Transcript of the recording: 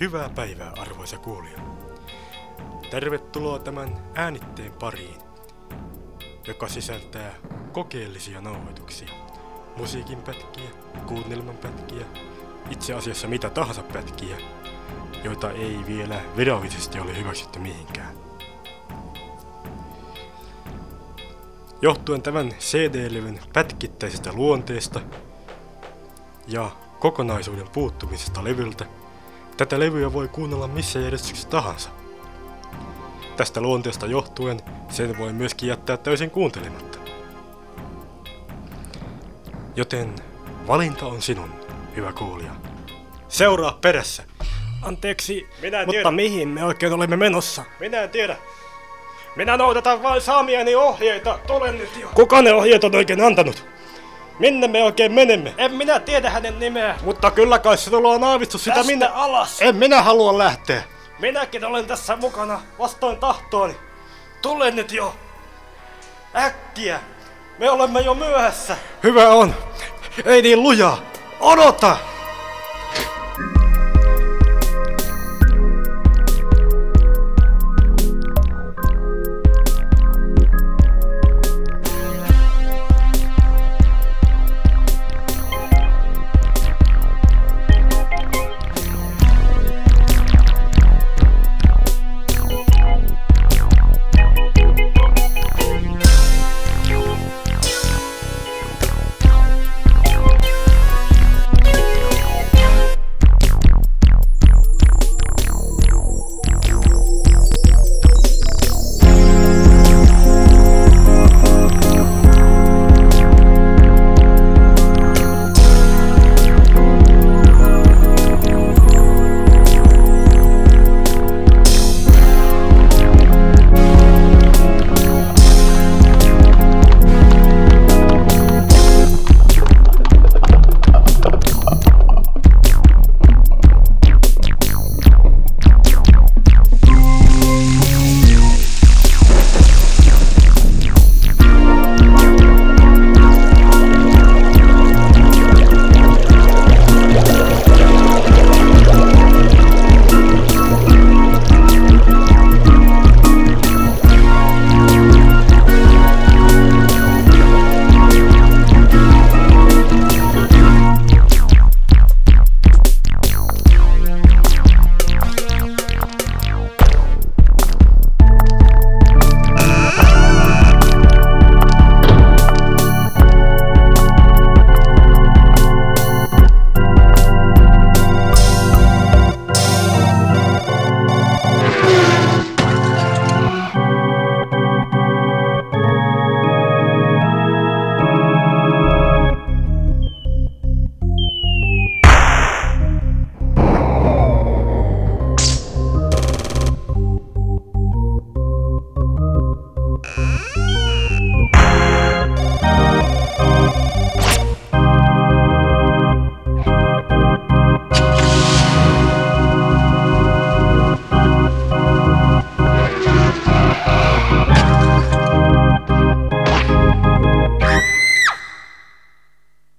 Hyvää päivää, arvoisa kuulija. Tervetuloa tämän äänitteen pariin, joka sisältää kokeellisia nauhoituksia. Musiikin pätkiä, kuunnelman pätkiä, itse asiassa mitä tahansa pätkiä, joita ei vielä virallisesti ole hyväksytty mihinkään. Johtuen tämän CD-levyn pätkittäisestä luonteesta ja kokonaisuuden puuttumisesta levyltä, tätä levyä voi kuunnella missä järjestyksessä tahansa. Tästä luonteesta johtuen sen voi myöskin jättää täysin kuuntelematta. Joten valinta on sinun, hyvä kuulija. Seuraa perässä. Anteeksi, Minä en mutta tiedä. mihin me oikein olemme menossa? Minä en tiedä. Minä noudatan vain saamiani ohjeita. Tulen nyt jo. Kuka ne ohjeet on oikein antanut? Minne me oikein menemme? En minä tiedä hänen nimeä. Mutta kyllä kai sinulla on aavistus sitä Tästä minne... alas. En minä halua lähteä. Minäkin olen tässä mukana vastoin tahtooni. Tule nyt jo. Äkkiä. Me olemme jo myöhässä. Hyvä on. Ei niin lujaa. Odota!